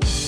Push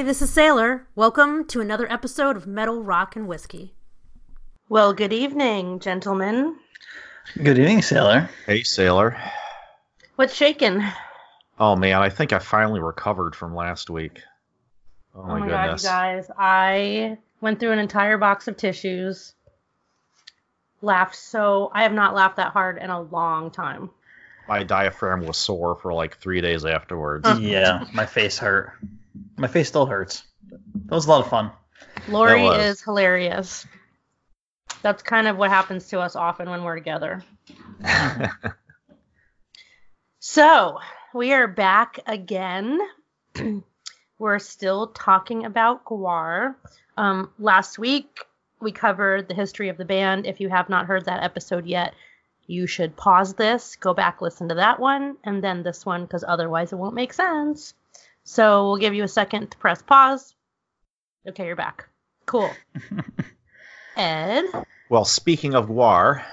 Hey, this is Sailor. Welcome to another episode of Metal Rock and Whiskey. Well, good evening, gentlemen. Good evening, sailor. Hey, sailor. What's shaking? Oh man, I think I finally recovered from last week. Oh my, oh my god, you goodness. guys. I went through an entire box of tissues. Laughed so I have not laughed that hard in a long time. my diaphragm was sore for like three days afterwards. Yeah, my face hurt. My face still hurts. That was a lot of fun. Lori is hilarious. That's kind of what happens to us often when we're together. So, we are back again. We're still talking about GWAR. Um, last week, we covered the history of the band. If you have not heard that episode yet, you should pause this, go back, listen to that one, and then this one, because otherwise it won't make sense. So, we'll give you a second to press pause. Okay, you're back. Cool. Ed? well, speaking of war,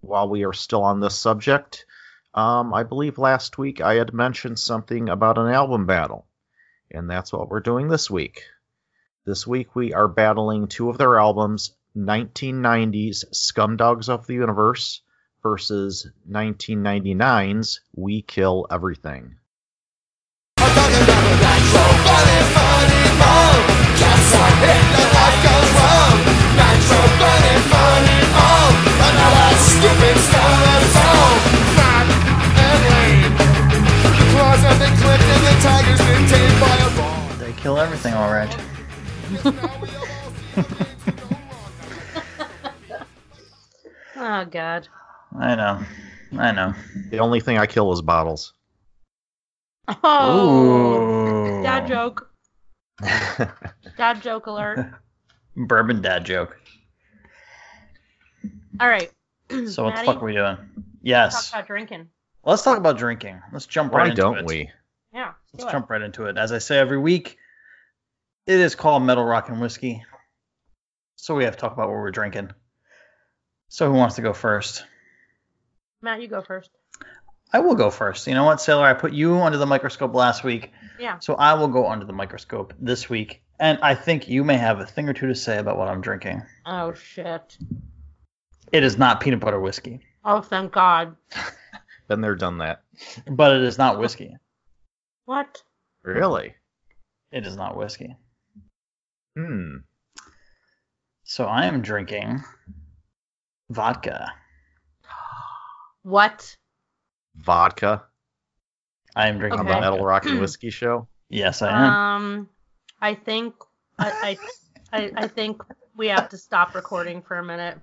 while we are still on this subject, um, I believe last week I had mentioned something about an album battle, and that's what we're doing this week. This week we are battling two of their albums, 1990's Scumdogs of the Universe versus 1999's We Kill Everything. They kill everything all right. Oh, God. I know. I know. The only thing I kill is bottles. Oh, Ooh. dad joke. Dad joke alert. Bourbon dad joke. All right. So what Maddie, the fuck are we doing? Talk Yes. about drinking. Let's talk about drinking. Let's jump right Why into don't it. we? Yeah. Let's do it. jump right into it. As I say every week, it is called Metal Rock and Whiskey. So we have to talk about what we're drinking. So who wants to go first? Matt, you go first. I will go first. You know what, Sailor? I put you under the microscope last week, Yeah. so I will go under the microscope this week. And I think you may have a thing or two to say about what I'm drinking. Oh shit. It is not peanut butter whiskey, Oh, thank God. Been there, done that. but it is not whiskey. What? Really? It is not whiskey. Hmm. So I am drinking vodka. What? Vodka I am drinking on the. Metal Rock and Whiskey show. Yes, I am. Um, I think I, I I think we have to stop recording for a minute.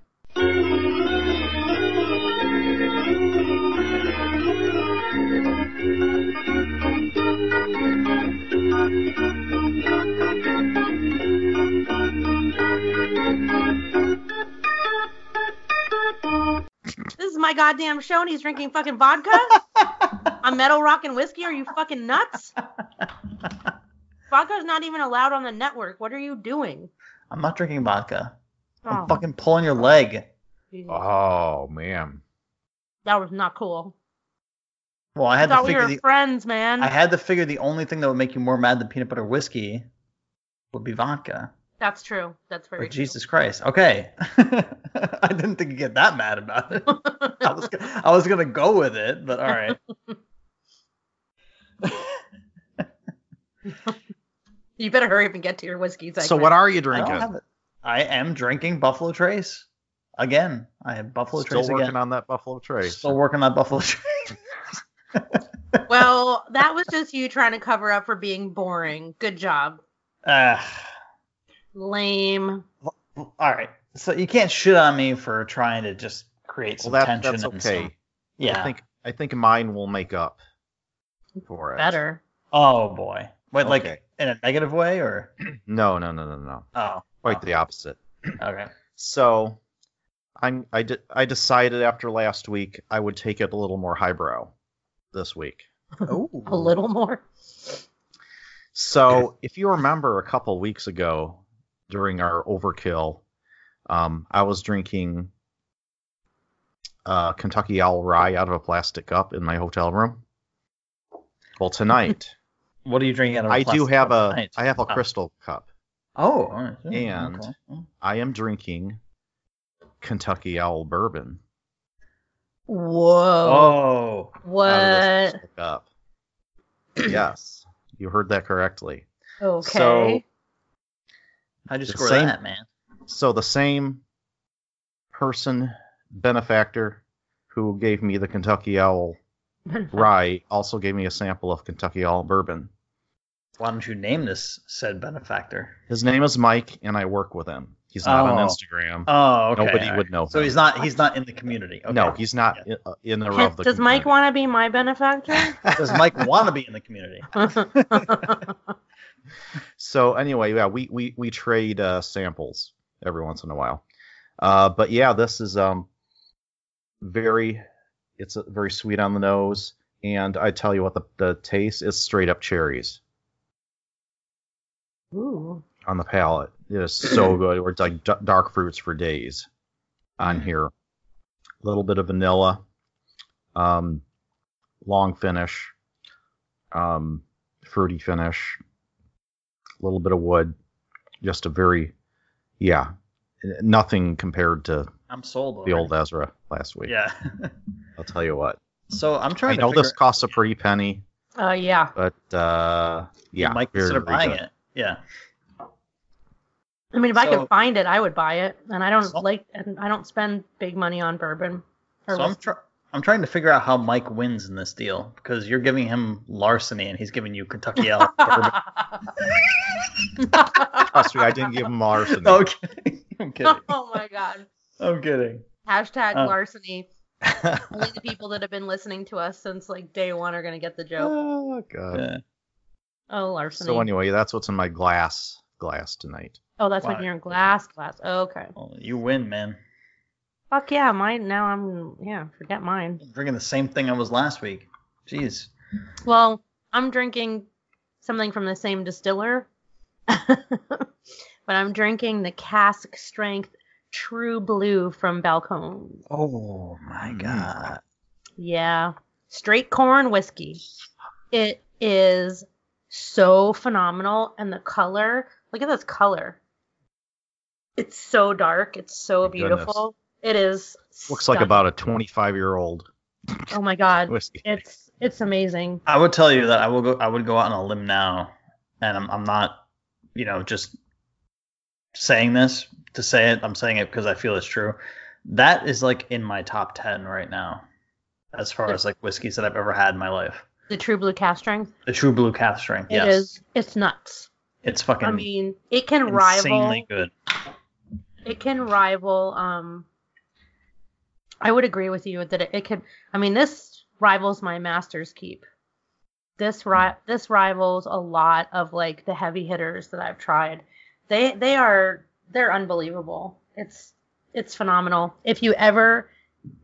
This is my goddamn show, and he's drinking fucking vodka. on Metal Rock and Whiskey? Are you fucking nuts? Vodka's not even allowed on the network. What are you doing? I'm not drinking vodka. I'm Oh, fucking pulling your leg. Oh man. that was not cool. Well, I I had to thought we were the friends, man. I had to figure the only thing that would make you more mad than peanut butter whiskey would be vodka. That's true. That's very But true. Jesus Christ. Okay. I didn't think you'd get that mad about it. I was go- I was gonna go with it, but all right. You better hurry up and get to your whiskey segment. So what are you drinking? have it. I am drinking Buffalo Trace again. I have Buffalo Trace. Still working again. on that Buffalo Trace. Still working on that Buffalo Trace. Well, that was just you trying to cover up for being boring. Good job. Ah, Lame. all right. So you can't shit on me for trying to just create Well, some that, tension. that's okay. some- yeah. I think I think mine will make up for it. Better. oh boy. Wait, like Okay. In a negative way or? No, no, no, no, no. Oh. Quite oh, the opposite. Okay. So, I'm I de- I decided after last week I would take it a little more highbrow this week. Oh. A little more. So, if you remember a couple weeks ago during our overkill, um, I was drinking uh, Kentucky Owl Rye out of a plastic cup in my hotel room. Well, tonight What are you drinking out of? a I do have cup a tonight? I have a Oh. crystal cup. Oh. all right. Yeah, And- okay. I am drinking Kentucky Owl Bourbon Whoa. Oh. out what? cup. yes, you heard that correctly. Okay. So, How'd you The score same- that, man? so the same person, benefactor, who gave me the Kentucky Owl Rye, also gave me a sample of Kentucky Owl Bourbon. Why don't you name this said benefactor? His name is Mike, and I work with him. He's not on Oh. Instagram. Oh, okay. Nobody all would right. know So him. he's not he's not in the community. Okay. No, he's not in, uh, in the Can- of the does Mike want to be my benefactor? Does Mike want to be in the community? So anyway, yeah, we we we trade uh, samples every once in a while. Uh, but yeah, this is um very it's uh very sweet on the nose, and I tell you what, the the taste is straight up cherries Ooh. on the palate. It is so good. Or it's like d- dark fruits for days on here. A little bit of vanilla, um, long finish, um, fruity finish, a little bit of wood. Just a very, yeah, nothing compared to I'm sold. the already. old Ezra last week. Yeah. I'll tell you what. so I'm I trying to know figure this costs a pretty penny, Uh, yeah. but uh, yeah, Mike very, consider buying good. it. Yeah. I mean, if I So- could find it, I would buy it. And I don't So- like, and I don't spend big money on bourbon. Or So I'm whiskey. trying. I'm trying to figure out how Mike wins in this deal because you're giving him larceny and he's giving you Kentucky Owl bourbon. Trust me, I didn't give him larceny. okay. I'm kidding. oh my god. I'm kidding. Hashtag Oh. larceny. Only the people that have been listening to us since like day one are gonna get the joke. oh god. Yeah. Oh, larceny. So anyway, that's what's in my glass glass tonight. oh, that's Wow. when you're in glass, glass. Oh, okay. Well, you win, man. Fuck yeah, mine. Now I'm yeah. Forget mine. I'm drinking the same thing I was last week. Jeez. Well, I'm drinking something from the same distiller, but I'm drinking the cask strength True Blue from Balcones. Oh my Mm. god. Yeah, straight corn whiskey. It is so phenomenal, and the color. Look at this color. It's so dark. It's so My goodness. beautiful. It is. Looks like about a 25 year old Oh my god, whiskey. it's it's amazing. I would tell you that I will go. I would go out on a limb now, and I'm, I'm not, you know, just saying this to say it. I'm saying it because I feel it's true. That is like in my top ten right now, as far as like whiskeys that I've ever had in my life. The True Blue cask strength. The True Blue Cask Strength. It yes, is. It's nuts. it's fucking I mean, it can rival. insanely good. It can rival. Um, I would agree with you that it, it could. I mean, this rivals my Master's Keep. This ri- this rivals a lot of like the heavy hitters that I've tried. They they are they're unbelievable. It's it's phenomenal. If you ever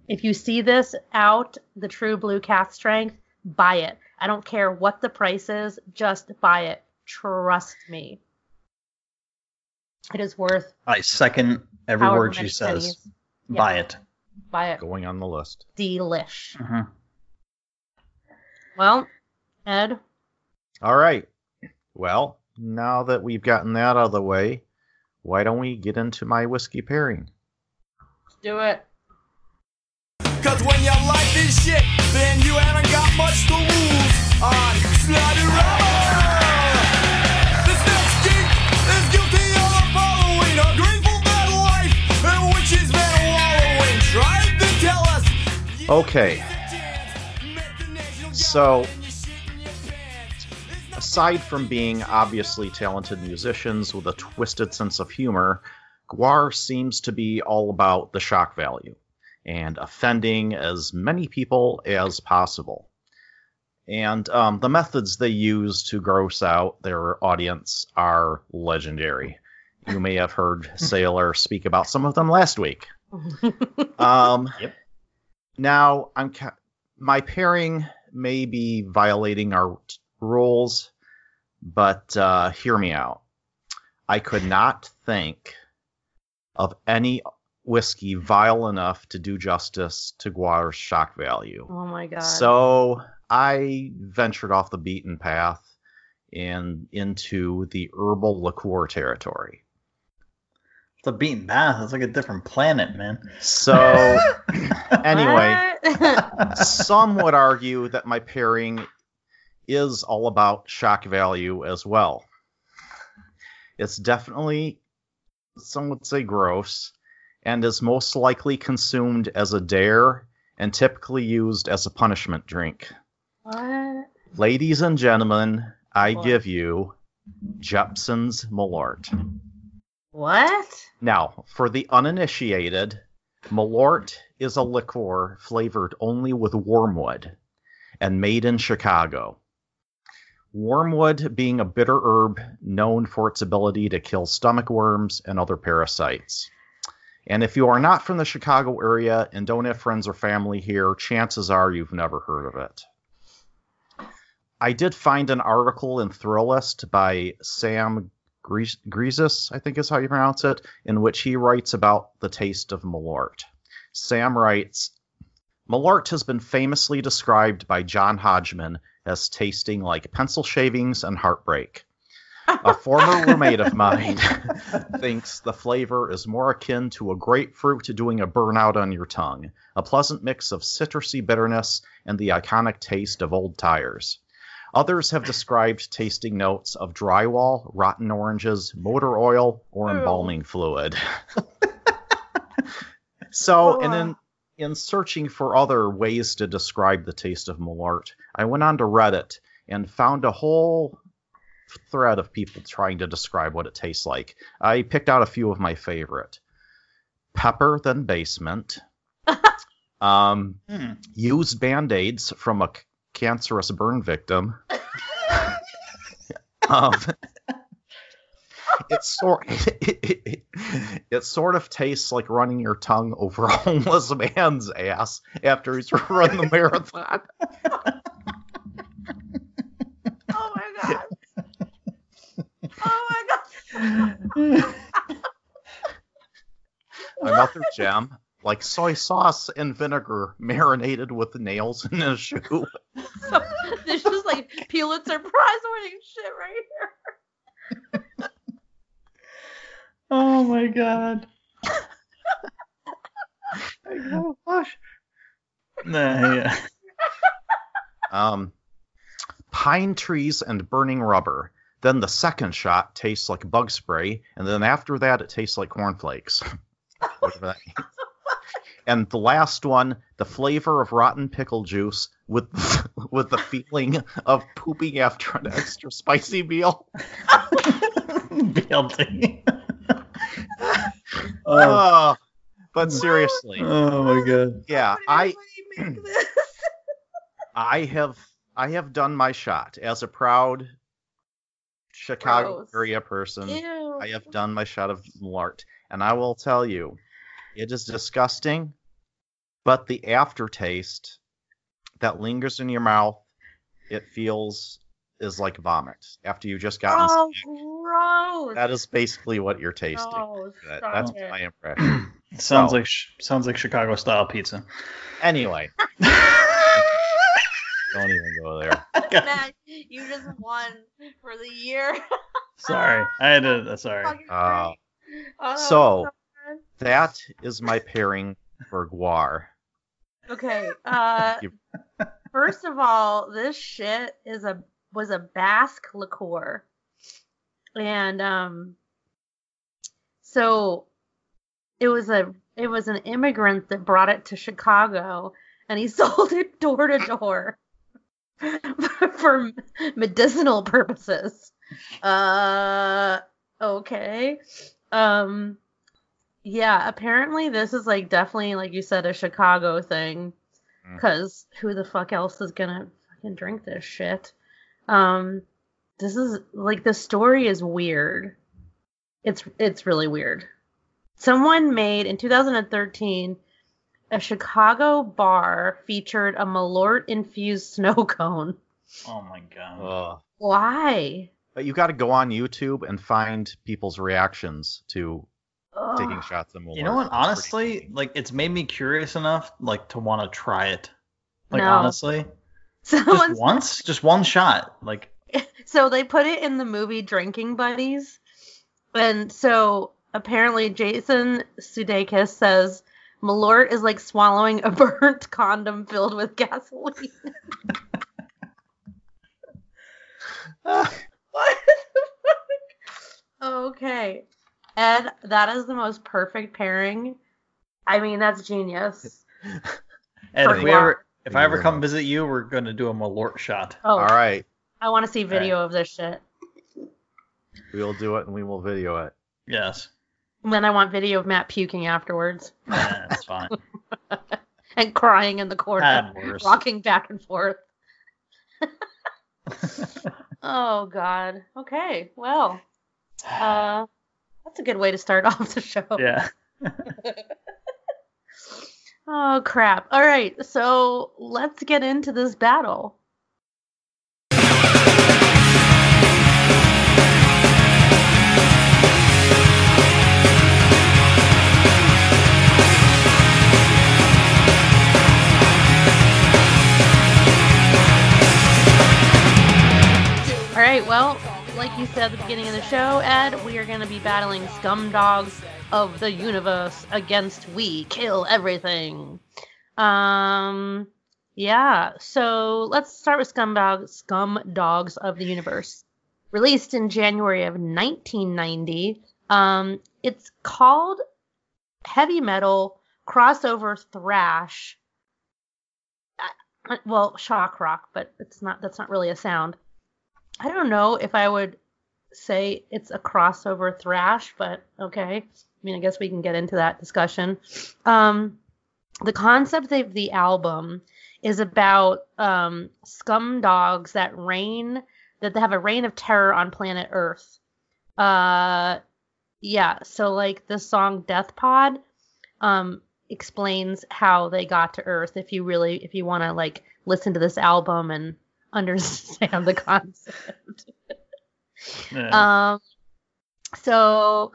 if you see this out, the True Blue Cask Strength, buy it. I don't care what the price is, just buy it. Trust me. It is worth I second every word she says. pennies. Yeah. Buy it. Buy it. Going on the list. Delish. hmm Well, Ed, All right. Well, now that we've gotten that out of the way, why don't we get into my whiskey pairing? let's do it. Cause when you like this shit, Okay. So, aside from being obviously talented musicians with a twisted sense of humor, GWAR seems to be all about the shock value and offending as many people as possible. And um, the methods they use to gross out their audience are legendary. You may have heard Sailor speak about some of them last week. Um, Yep. Now, I'm ca- my pairing may be violating our t- rules, but uh, hear me out. I could not think of any whiskey vile enough to do justice to GWAR's shock value. oh my god. So I ventured off the beaten path and into the herbal liqueur territory. It's a beaten path. It's like a different planet, man. So anyway, some would argue that my pairing is all about shock value as well. It's definitely, some would say, gross, and is most likely consumed as a dare and typically used as a punishment drink. what? Ladies and gentlemen, I What? give you Jeppson's Malort. What? Now, for the uninitiated, Malort is a liqueur flavored only with wormwood and made in Chicago. Wormwood being a bitter herb known for its ability to kill stomach worms and other parasites. And if you are not from the Chicago area and don't have friends or family here, chances are you've never heard of it. I did find an article in Thrillist by Sam Greszes, I think is how you pronounce it, in which he writes about the taste of Malort. Sam writes, Malort has been famously described by John Hodgman as tasting like pencil shavings and heartbreak. A former roommate of mine thinks the flavor is more akin to a grapefruit doing a burnout on your tongue, a pleasant mix of citrusy bitterness and the iconic taste of old tires. Others have described tasting notes of drywall, rotten oranges, motor oil, or Ew. embalming fluid. so, Oh, and wow. in in searching for other ways to describe the taste of Malort, I went on to Reddit and found a whole thread of people trying to describe what it tastes like. I picked out a few of my favorite. Pepper, then basement. um, Hmm. used band-aids from a cancerous burn victim. um, it sort it, it sort of tastes like running your tongue over a homeless man's ass after he's run the marathon. Oh my god. Oh my god. Another gem, like soy sauce and vinegar marinated with nails in a shoe. So, this is like Pulitzer Prize winning shit right here. Oh my god. oh gosh. Nah, yeah. Um, pine trees and burning rubber. Then the second shot tastes like bug spray, and then after that, it tastes like cornflakes. Whatever that means. And the last one, the flavor of rotten pickle juice with with the feeling of pooping after an extra spicy meal. BLT. oh, Oh, but seriously, oh my god. yeah, I anybody make this? I have I have done my shot as a proud Chicago Gross. area person. Ew. I have done my shot of Malort, and I will tell you, it is disgusting, but the aftertaste that lingers in your mouth, it feels is like vomit after you just gotten. Oh, sick. gross. That is basically what you're tasting. No, That- that's it. my impression. Sounds So- like sounds like Chicago style pizza. anyway, don't even go there. Matt, you just won for the year. sorry, I had to. uh, Sorry. Uh. Oh, so- good. That is my pairing for GWAR. Okay, uh, first of all, this shit is a was a Basque liqueur, and um, so it was a it was an immigrant that brought it to Chicago, and he sold it door to door. for medicinal purposes. Uh, okay. Um, yeah. Apparently, this is like definitely, like you said, a Chicago thing. Mm. Because who the fuck else is gonna fucking drink this shit? Um, this is like the story is weird. It's it's really weird. Someone made in 2013 a Chicago bar featured a Malort infused snow cone. Oh my god. Ugh. Why? But you got to go on YouTube and find people's reactions to taking shots of Malort. You know what? Honestly, like it's made me curious enough, like to want to try it. Like No. honestly, Someone's just once, just one shot. Like so they put it in the movie Drinking Buddies. And so apparently Jason Sudeikis says Malort is like swallowing a burnt condom filled with gasoline. Ah, what the fuck? Okay. Ed, that is the most perfect pairing. I mean, that's genius. and if we ever, if I ever come visit you, we're gonna do a Malort shot. Oh, All right, I want to see video of this shit. we will do it and we will video it. Yes, And then I want video of Matt puking afterwards yeah, that's fine. and crying in the corner, Had rocking back and forth. Oh God. Okay. Well, uh, that's a good way to start off the show. yeah. Oh crap. All right. So let's get into this battle. All right. Well, like you said at the beginning of the show, Ed, we are going to be battling scum dogs of the universe against we kill everything. Um, yeah. So let's start with scum dogs, scum dogs of the universe. Released in January of 1990. Um, it's called heavy metal crossover thrash. Uh, well, shock rock, but it's not. That's not really a sound. I don't know if I would say it's a crossover thrash, but okay. I mean, I guess we can get into that discussion. Um, the concept of the album is about um, scum dogs that reign, that they have a reign of terror on planet Earth. Uh, yeah, so like the song Death Pod um, explains how they got to Earth. If you really, if you want to like listen to this album and understand the concept. yeah. Um, so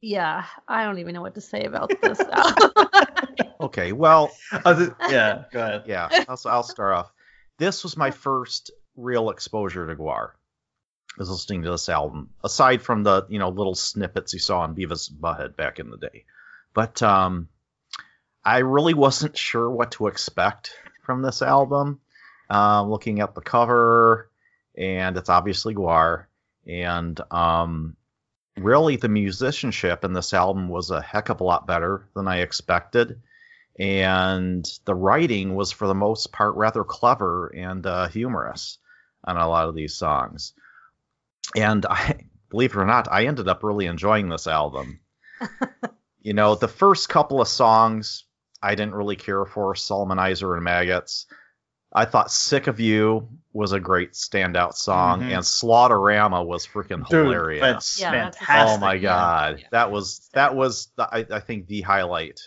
yeah, I don't even know what to say about this. Album. Okay, well, Other- yeah. Go ahead. yeah, I'll, I'll start off. This was my first real exposure to GWAR. I was listening to this album, aside from the you know little snippets you saw on Beavis and Butthead back in the day. But um, I really wasn't sure what to expect from this album. Um, looking at the cover, and it's obviously GWAR, and um, really the musicianship in this album was a heck of a lot better than I expected and the writing was for the most part rather clever and uh, humorous on a lot of these songs. And I believe it or not, I ended up really enjoying this album. you know, the first couple of songs I didn't really care for, Salaminizer and Maggots. I thought Sick of You was a great standout song, Mhm. and Slaughterama was freaking Dude, hilarious. that's Yeah, that's fantastic. Oh my god, Yeah. that was that was the, I, I think the highlight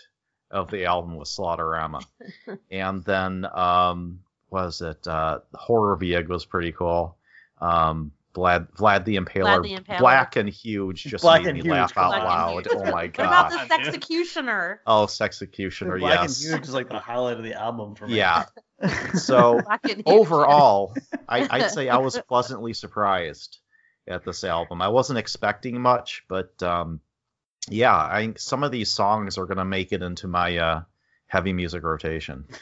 of the album was Slaughterama, and then um was it uh Horror of Yig was pretty cool. Um Vlad Vlad the Impaler, Vlad the Impaler. black and huge just Black made me huge, laugh out loud. Oh my what about god. the Sexecutioner? Oh, Sexecutioner, Black yes. and Huge is like the highlight of the album for me. Yeah. So Black and huge. overall, I, I'd say I was pleasantly surprised at this album. I wasn't expecting much, but um, yeah, I think some of these songs are gonna make it into my uh, heavy music rotation.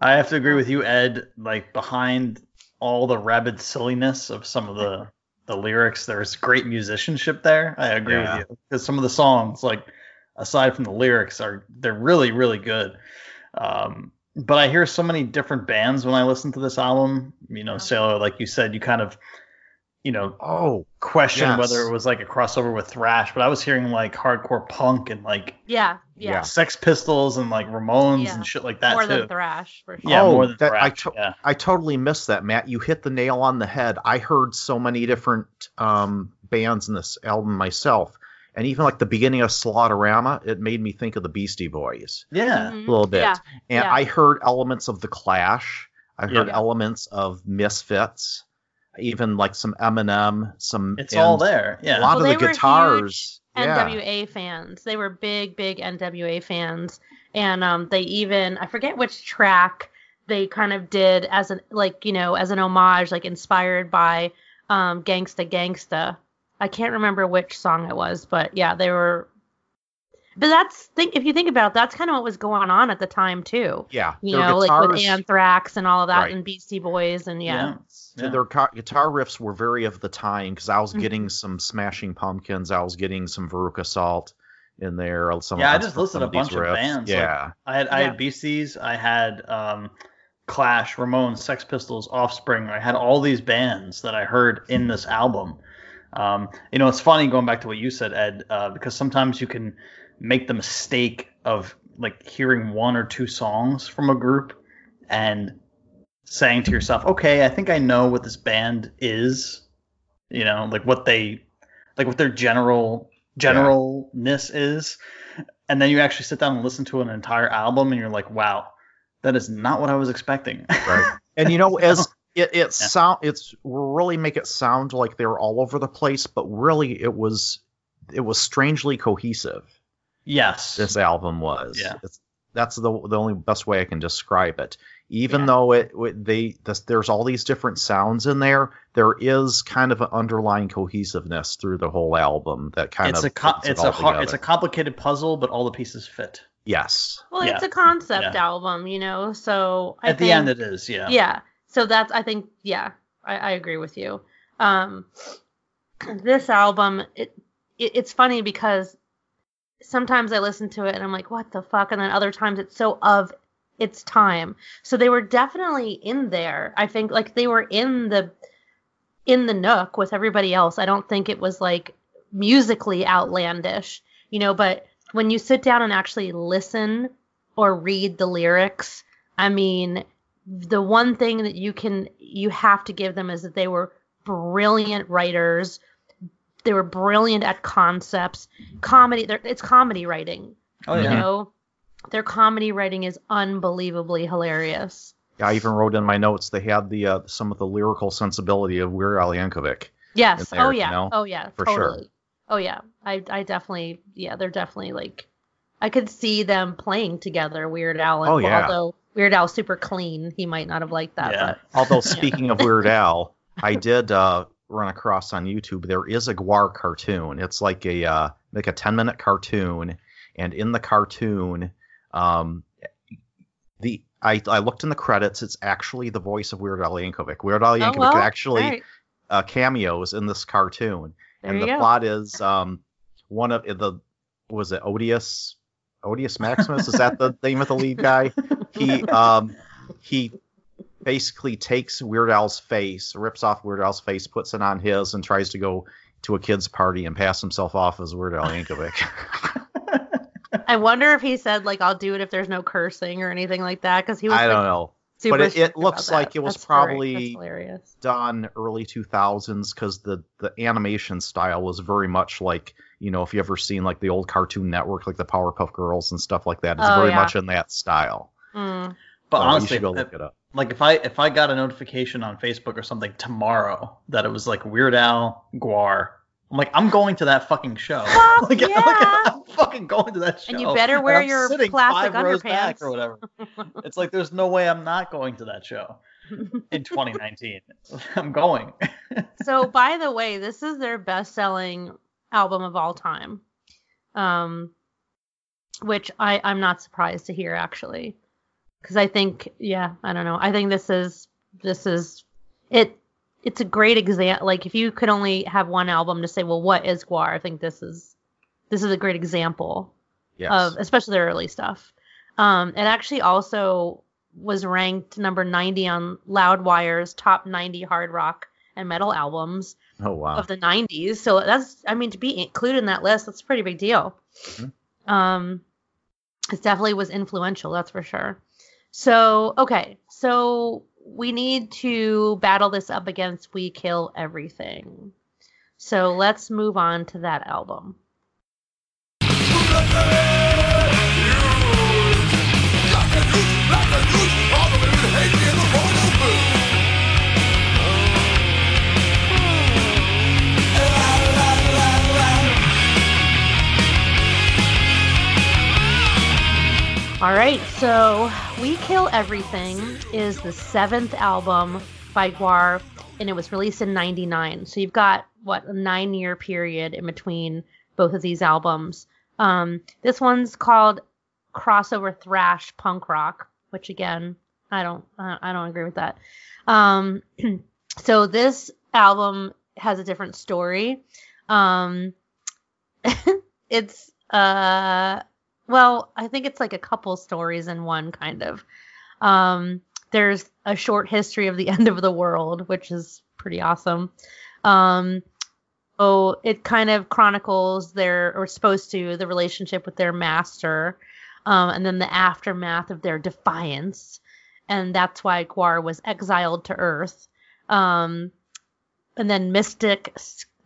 I have to agree with you, Ed. Like behind all the rabid silliness of some of the the lyrics, there's great musicianship there. I agree Yeah. with you because some of the songs, like aside from the lyrics, are they're really really good. Um, but I hear so many different bands when I listen to this album. You know, Sailor, like you said, you kind of, you know, Oh, question Yes. whether it was like a crossover with thrash, but I was hearing like hardcore punk and like Yeah, yeah, Yeah. Sex Pistols and like Ramones Yeah. and shit like that more too. than thrash for sure. yeah, Oh, more than that- I thrash. to- yeah. I totally missed that, Matt. You hit the nail on the head. I heard so many different um, bands in this album myself, and even like the beginning of Slaughterama, it made me think of the Beastie Boys Yeah. Mhm. a little bit. Yeah, and yeah. I heard elements of the Clash. I heard Yeah. elements of Misfits, even like some Eminem, some. It's all there. Yeah, a lot Well, of they the were huge guitars. Yeah. NWA fans. They were big, big NWA fans, and um, they even I forget which track they kind of did as an like you know as an homage, like inspired by um, Gangsta Gangsta. I can't remember which song it was, but yeah, they were. But that's think if you think about it, that's kind of what was going on at the time too. Yeah, You their know, like with Anthrax and all of that, Right. and Beastie Boys, and yeah, So Yeah. their ca- guitar riffs were very of the time because I was Mhm. getting some Smashing Pumpkins, I was getting some Veruca Salt in there. Some Yeah, I just listened listed a of these bunch of riffs. bands, like- Yeah, I had I Yeah. had Beasties, I had um, Clash, Ramones, Sex Pistols, Offspring. I had all these bands that I heard in this album. Um, you know, it's funny going back to what you said, Ed, uh, because sometimes you can make the mistake of like hearing one or two songs from a group and saying to yourself, "Okay, I think I know what this band is." You know, like what they like what their general generalness is and then you actually sit down and listen to an entire album and you're like wow that is not what i was expecting right. and you know, as it, it Yeah. sound, it's really make it sound like they were all over the place, but really it was, it was strangely cohesive. yes This album was. Yeah. It's, that's the the only best way I can describe it. Even Yeah. though it, it they this, there's all these different sounds in there, there is kind of an underlying cohesiveness through the whole album that kind it's of a co- puts it it's a hard, it's a complicated puzzle but all the pieces fit yes. well, it's a concept Yeah. album, you know. So I at the end it is yeah yeah so that's i think yeah i, I agree with you. Um this album it, it it's funny because sometimes i listen to it and i'm like what the fuck? And then other times it's so of its time. So they were definitely in there. I think like they were in the in the nook with everybody else. I don't think it was like musically outlandish you know but when you sit down and actually listen or read the lyrics i mean the one thing that you can you have to give them is that they were brilliant writers. They were brilliant at concepts. Comedy it's comedy writing oh you yeah. know? Their comedy writing is unbelievably hilarious. Yeah, I even wrote in my notes they had the uh, some of the lyrical sensibility of Weird Al Yankovic. yes. there, oh you yeah. know, oh yeah. For sure. oh yeah. I i definitely yeah they're definitely like i could see them playing together weird al and Oh, yeah. although weird Al super clean he might not have liked that Yeah. but Although speaking of Weird Al, I did uh, run across on YouTube there is a GWAR cartoon. It's like a uh, like a ten minute cartoon, and in the cartoon, um, the I, I looked in the credits. It's actually the voice of Weird Al Yankovic. Weird Al oh, Yankovic well, actually all right. uh, cameos in this cartoon, there and the go plot is um, one of the was it Odious Odious Maximus? is that the name of the lead guy? He um he basically takes Weird Al's face, rips off Weird Al's face, puts it on his, and tries to go to a kid's party and pass himself off as Weird Al Yankovic. I wonder if he said like I'll do it if there's no cursing or anything like that because he was I like, don't know. super But it- it looks like that. it was That's probably- That's. Done early 2000s because the the animation style was very much like you know if you ever seen like the old Cartoon Network like the Powerpuff Girls and stuff like that. It's Oh, very yeah. much in that style. Mm. but So honestly you should go if- look it up. like if i if i got a notification on facebook or something tomorrow that it was like weird al GWAR i'm like i'm going to that fucking show Fuck like, like, i'm fucking going to that show And you better wear I'm your plastic five rows back underpants. or whatever it's like there's no way i'm not going to that show in 2019 i'm going so by the way, this is their best-selling album of all time, um, which I I'm not surprised to hear actually, because I think yeah I don't know. I think this is this is it it's a great example like if you could only have one album to say well what is GWAR? I think this is this is a great example Yes. of especially the early stuff. Um, it actually also was ranked number 90 on Loudwire's top 90 hard rock and metal albums Oh wow. of the 90s. So that's, I mean, to be included in that list, that's a pretty big deal. Mhm. Um, it definitely was influential, that's for sure. So, okay, so we need to battle this up against We Kill Everything. So let's move on to that album. All right, so We Kill Everything is the seventh album by GWAR, and it was released in 99. So you've got, what, a nine year period in between both of these albums. Um, this one's called Crossover Thrash Punk Rock, which again, I don't, I don't agree with that. Um, so this album has a different story. Um, it's, uh, well, I think it's like a couple stories in one kind of. Um, there's a short history of the end of the world, which is pretty awesome. Um, so it kind of chronicles their, or supposed to, the relationship with their master, um, and then the aftermath of their defiance, and that's why GWAR was exiled to Earth. Um, and then Mystic,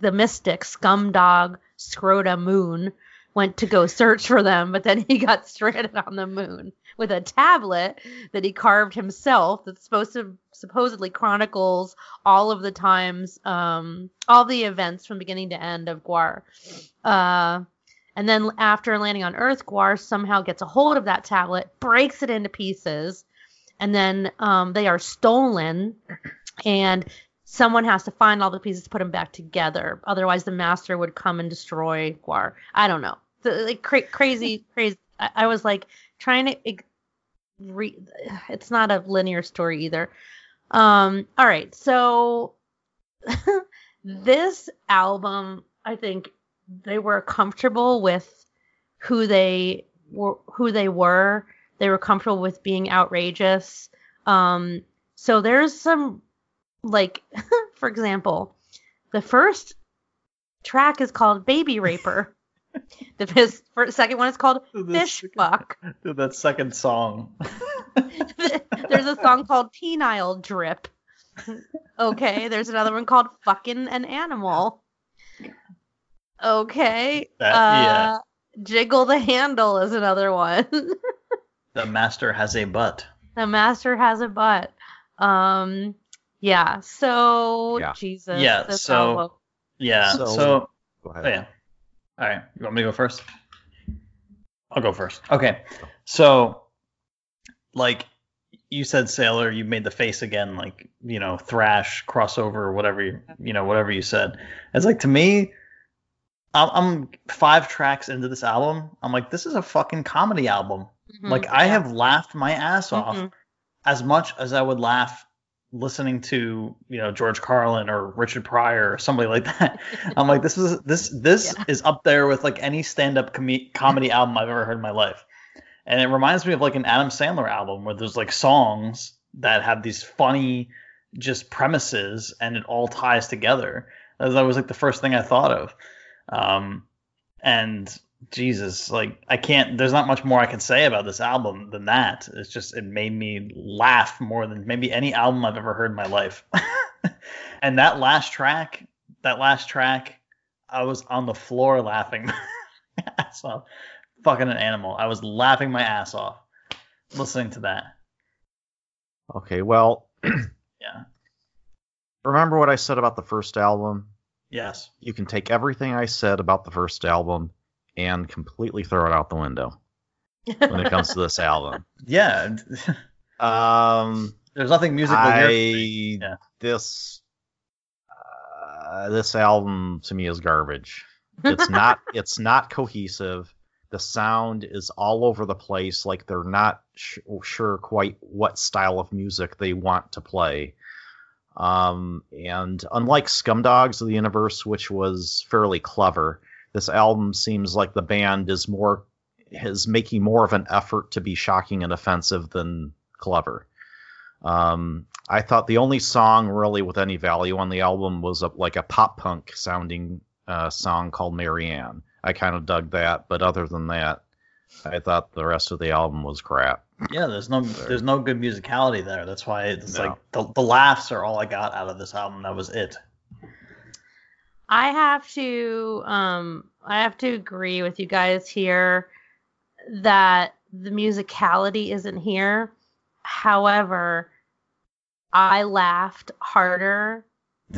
the Mystic Scumdog Scroda Moon went to go search for them, but then he got stranded on the moon with a tablet that he carved himself that's supposed to supposedly chronicles all of the times, um, all the events from beginning to end of GWAR. Uh, and then after landing on Earth, GWAR somehow gets a hold of that tablet, breaks it into pieces, and then um, they are stolen, and someone has to find all the pieces to put them back together. Otherwise, the master would come and destroy GWAR. I don't know. The, like cra- crazy, crazy. I, I was like trying to. Re- it's not a linear story either. Um. All right. So this album, I think they were comfortable with who they were. Who they were. They were comfortable with being outrageous. Um. So there's some like for example, the first track is called Baby Raper. the fis- first, second one is called Fish Fuck. Dude, that second song. There's a song called Penile Drip. Okay, there's another one called Fucking an Animal. Okay. That- uh, Jiggle the Handle is another one. the master has a butt. the Master has a butt. Um, yeah. So Yeah. Jesus. Yeah, so- album- Yeah. So- So, Go oh, ahead. yeah. All right. You want me to go first? I'll go first. Okay. So, like you said, Sailor, you made the face again, like you know, thrash crossover, whatever you, you know, whatever you said. It's like to me, I'm, I'm five tracks into this album. I'm like, this is a fucking comedy album. Mhm, Like I have laughed my ass off Mhm. as much as I would laugh listening to you know George Carlin or Richard Pryor or somebody like that. I'm like this is this this Yeah. is up there with like any stand up com- comedy album I've ever heard in my life, and it reminds me of like an Adam Sandler album where there's like songs that have these funny just premises and it all ties together. That was, was like the first thing I thought of, um, and Jesus, like I can't. There's not much more I can say about this album than that. It's just it made me laugh more than maybe any album I've ever heard in my life. and that last track, that last track, I was on the floor laughing my ass off. Fucking an animal. I was laughing my ass off listening to that. Okay, well, Yeah. remember what I said about the first album? Yes. You can take everything I said about the first album and completely throw it out the window when it comes to this album. Yeah. Um, There's nothing musical I here. Yeah. this uh, this album to me is garbage. It's not it's not cohesive. The sound is all over the place. Like they're not sh- sure quite what style of music they want to play. Um, and unlike Scumdogs of the Universe, which was fairly clever, this album seems like the band is more is making more of an effort to be shocking and offensive than clever. Um, I thought the only song really with any value on the album was a, like a pop punk sounding uh, song called Marianne. I kind of dug that, but other than that, I thought the rest of the album was crap. Yeah, there's no there's no good musicality there. That's why it's No. like the, the laughs are all I got out of this album. That was it. I have to um I have to agree with you guys here that the musicality isn't here. However, I laughed harder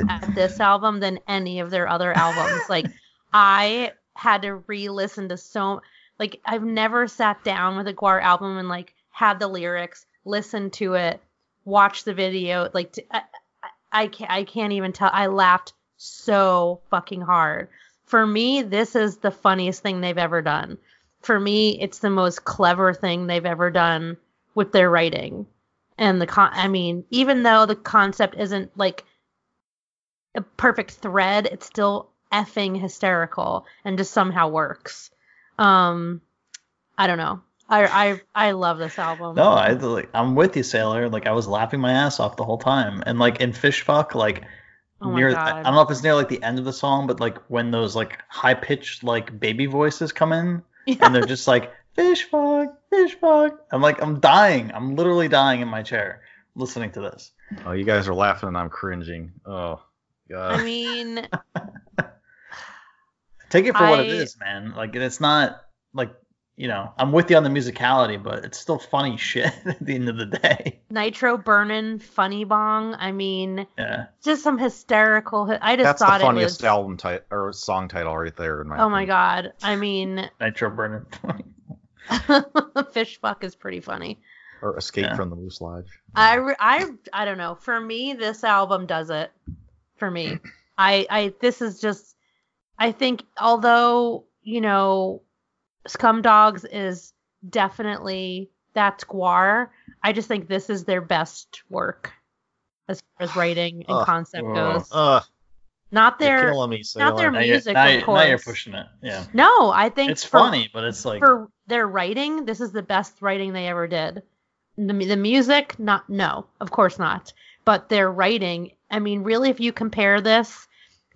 at this album than any of their other albums. Like I had to re-listen to so like I've never sat down with a GWAR album and like had the lyrics, listened to it, watched the video. Like t I I I can't I can't even tell. I laughed so fucking hard. For me, this is the funniest thing they've ever done. For me, it's the most clever thing they've ever done with their writing. And the con I mean, even though the concept isn't like a perfect thread, it's still effing hysterical and just somehow works. Um I don't know. I I I love this album. No, I like I'm with you, Sailor. Like I was laughing my ass off the whole time. And like in Fish Fuck, like Oh near God. I don't know if it's near like the end of the song, but like when those like high pitched like baby voices come in and they're just like fish fuck, fish fuck. I'm like I'm dying. I'm literally dying in my chair listening to this. Oh, you guys are laughing and I'm cringing. Oh, God. I mean, Take it for what it is, man. Like it's not like you know, I'm with you on the musicality, but it's still funny shit at the end of the day. Nitro Burnin' Funny Bong. I mean, Yeah. just some hysterical. I just That's the thought funniest it was. album title or song title right there. In my Oh my god. I mean, Nitro Burner. Fish Fuck is pretty funny. Or Escape Yeah. from the Moose Lodge. I, re- I, I don't know. For me, this album does it. For me, I, I, this is just. I think, although you know, Scum Dogs is definitely that's GWAR. I just think this is their best work as far as writing and Ugh. concept Ugh. goes. Ugh, Not their, killing me, not their Sailor. music, now, of you- now you're pushing it. Yeah. no. I think It's for- funny, but it's like for their writing, this is the best writing they ever did. The, the music, not no, of course not. But their writing, I mean, really, if you compare this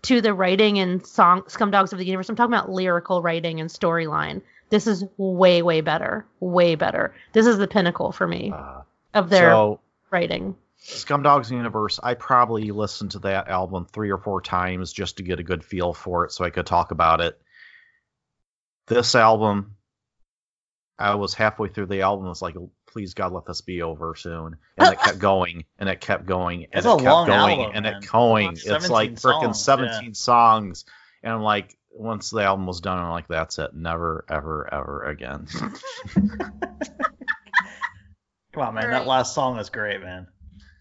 to the writing in song Scumdogs of the Universe, I'm talking about lyrical writing and storyline. This is way, way better, way better. This is the pinnacle for me Uh, of their so, writing. Scumdogs Universe, I probably listened to that album three or four times just to get a good feel for it so I could talk about it. This album, I was halfway through the album, was like, please God, let this be over soon. And it kept going, and it kept going, and It's it kept going, album, and man. it going. It's It's like freaking songs, 17 songs. And I'm like, once the album was done, I'm like, that's it. Never, ever, ever again. Come on, man. Right. That last song is great, man.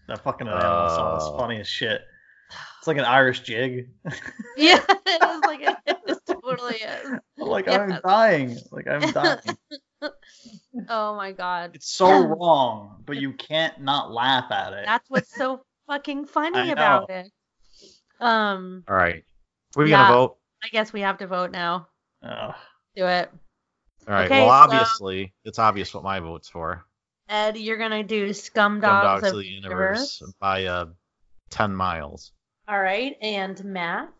That fucking uh, song is Uh. funny as shit. It's like an Irish jig. Yeah, it is like it, it just totally is. like Yes. I'm dying. Like I'm dying. Oh my god. it's so wrong, but you can't not laugh at it. That's what's so fucking funny about it. Um, All right. We're Yeah. going to vote. I guess we have to vote now. Ugh. Do it. All right. Okay, well, so- obviously, it's obvious what my vote's for. Ed, you're gonna do Scum Scumdogs Dogs of of the the Universe by uh, 10 miles. All right, and Matt.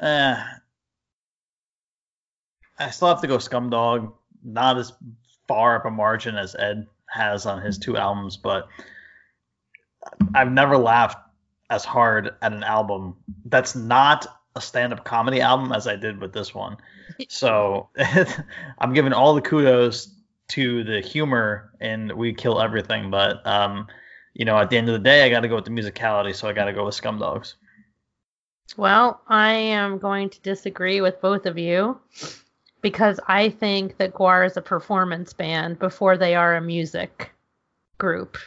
Eh. I still have to go Scumdog. Not as far up a margin as Ed has on his two albums, but I've never laughed as hard at an album that's not a stand-up comedy album as I did with this one. So I'm giving all the kudos to the humor and We Kill Everything, but um, you know, at the end of the day, I got to go with the musicality, so I got to go with Scumdogs. Well, I am going to disagree with both of you because I think that GWAR is a performance band before they are a music group.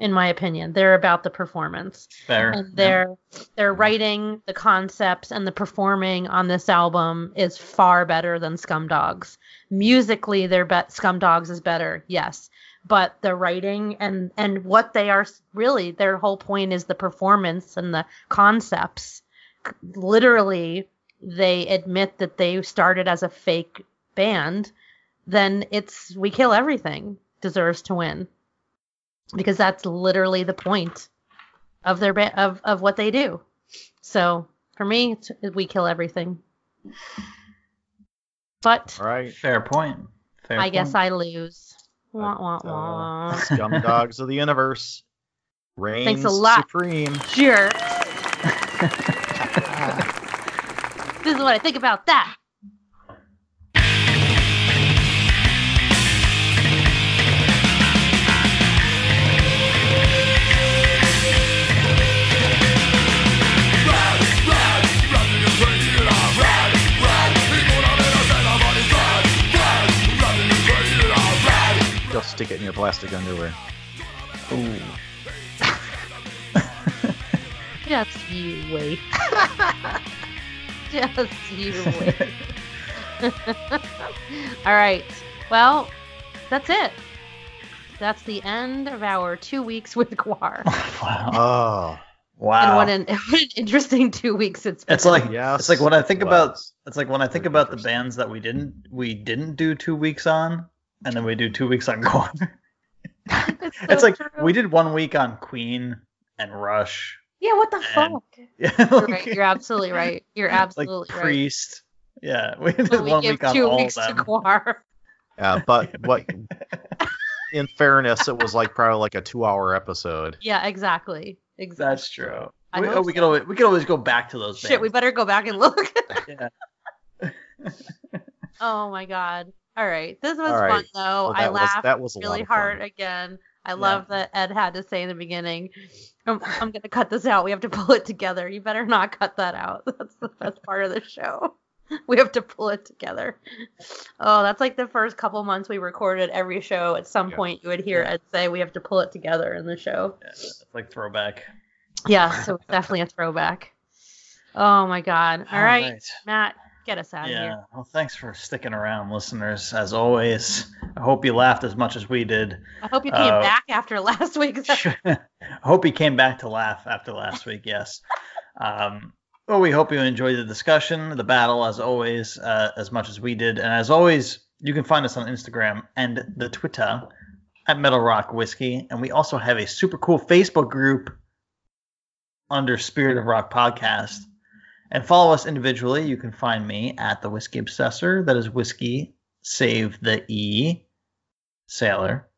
In my opinion, they're about the performance. Fair. and their their writing, the concepts, and the performing on this album is far better than Scumdogs. Musically, their bet Scumdogs is better, yes, but the writing and and what they are really their whole point is the performance and the concepts. Literally, they admit that they started as a fake band. Then it's we kill everything deserves to win. Because that's literally the point of their ba- of of what they do. So for me, it's, we kill everything. But All right. Fair point. Fair I guess. I lose. Wah, wah, Uh. Scum dogs of the universe. Reigns a lot. supreme. Sure. this is what I think about that. Stick it in your plastic underwear. Ooh. Just you wait. Just you wait. All right. Well, that's it. That's the end of our two weeks with GWAR. wow. Oh, Wow. And what an, what an interesting two weeks it's been. it's like yes. it's like when I think it about it's like when I think about the bands that we didn't we didn't do two weeks on, and then we do two weeks on GWAR. it's, it's like true. we did one week on Queen and Rush. Yeah, what the and- fuck? Yeah, You're right. You're absolutely right. You're like absolutely right. Priest. Yeah, we did But one give week on two all weeks of to them. GWAR. Yeah, but what? In fairness, it was like probably like a two-hour episode. Yeah, exactly. Exactly. That's true. I We, hope oh, we so. could always we could always go back to those. Shit, we better go back and look. Yeah. oh my god. All right. This was All right. fun though. Well, I that was- laughed that was really hard again. I love that Ed had to say in the beginning, I'm, I'm going to cut this out. We have to pull it together. You better not cut that out. That's the best part of the show. We have to pull it together. Oh, that's like the first couple months we recorded every show. At some Yeah. point, you would hear Yeah. Ed say, We have to pull it together in the show. Yeah, it's like throwback. Yeah, so it's definitely a throwback. Oh my God. All right, Matt, get us out of Yeah. here. Well, thanks for sticking around, listeners. As always, I hope you laughed as much as we did. I hope you came Uh, back after last week's I hope you came back to laugh after last week. Yes. Um, well, we hope you enjoyed the discussion, the battle, as always, uh, as much as we did. And as always, you can find us on Instagram and the Twitter at Metal Rock Whiskey. And we also have a super cool Facebook group under Spirit of Rock Podcast. And follow us individually. You can find me at the Whiskey Obsessor. That is whiskey, save the E, sailor.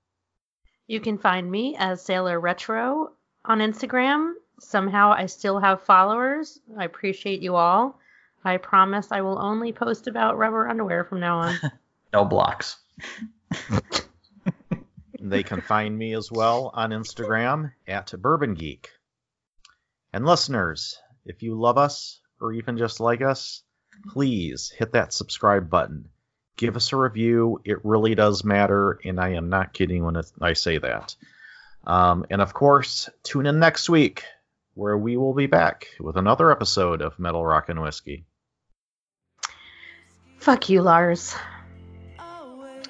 You can find me as Sailor Retro on Instagram. Somehow I still have followers. I appreciate you all. I promise I will only post about rubber underwear from now on. No blocks. They can find me as well on Instagram at Bourbon Geek. And listeners, if you love us or even just like us, please hit that subscribe button. Give us a review. It really does matter, and I am not kidding when I say that. Um, and of course, tune in next week where we will be back with another episode of Metal Rock and Whiskey. Fuck you, Lars.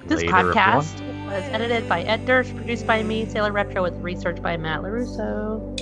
This Later, podcast everyone. was edited by Ed Durst, produced by me, Sailor Retro, with research by Matt LaRusso.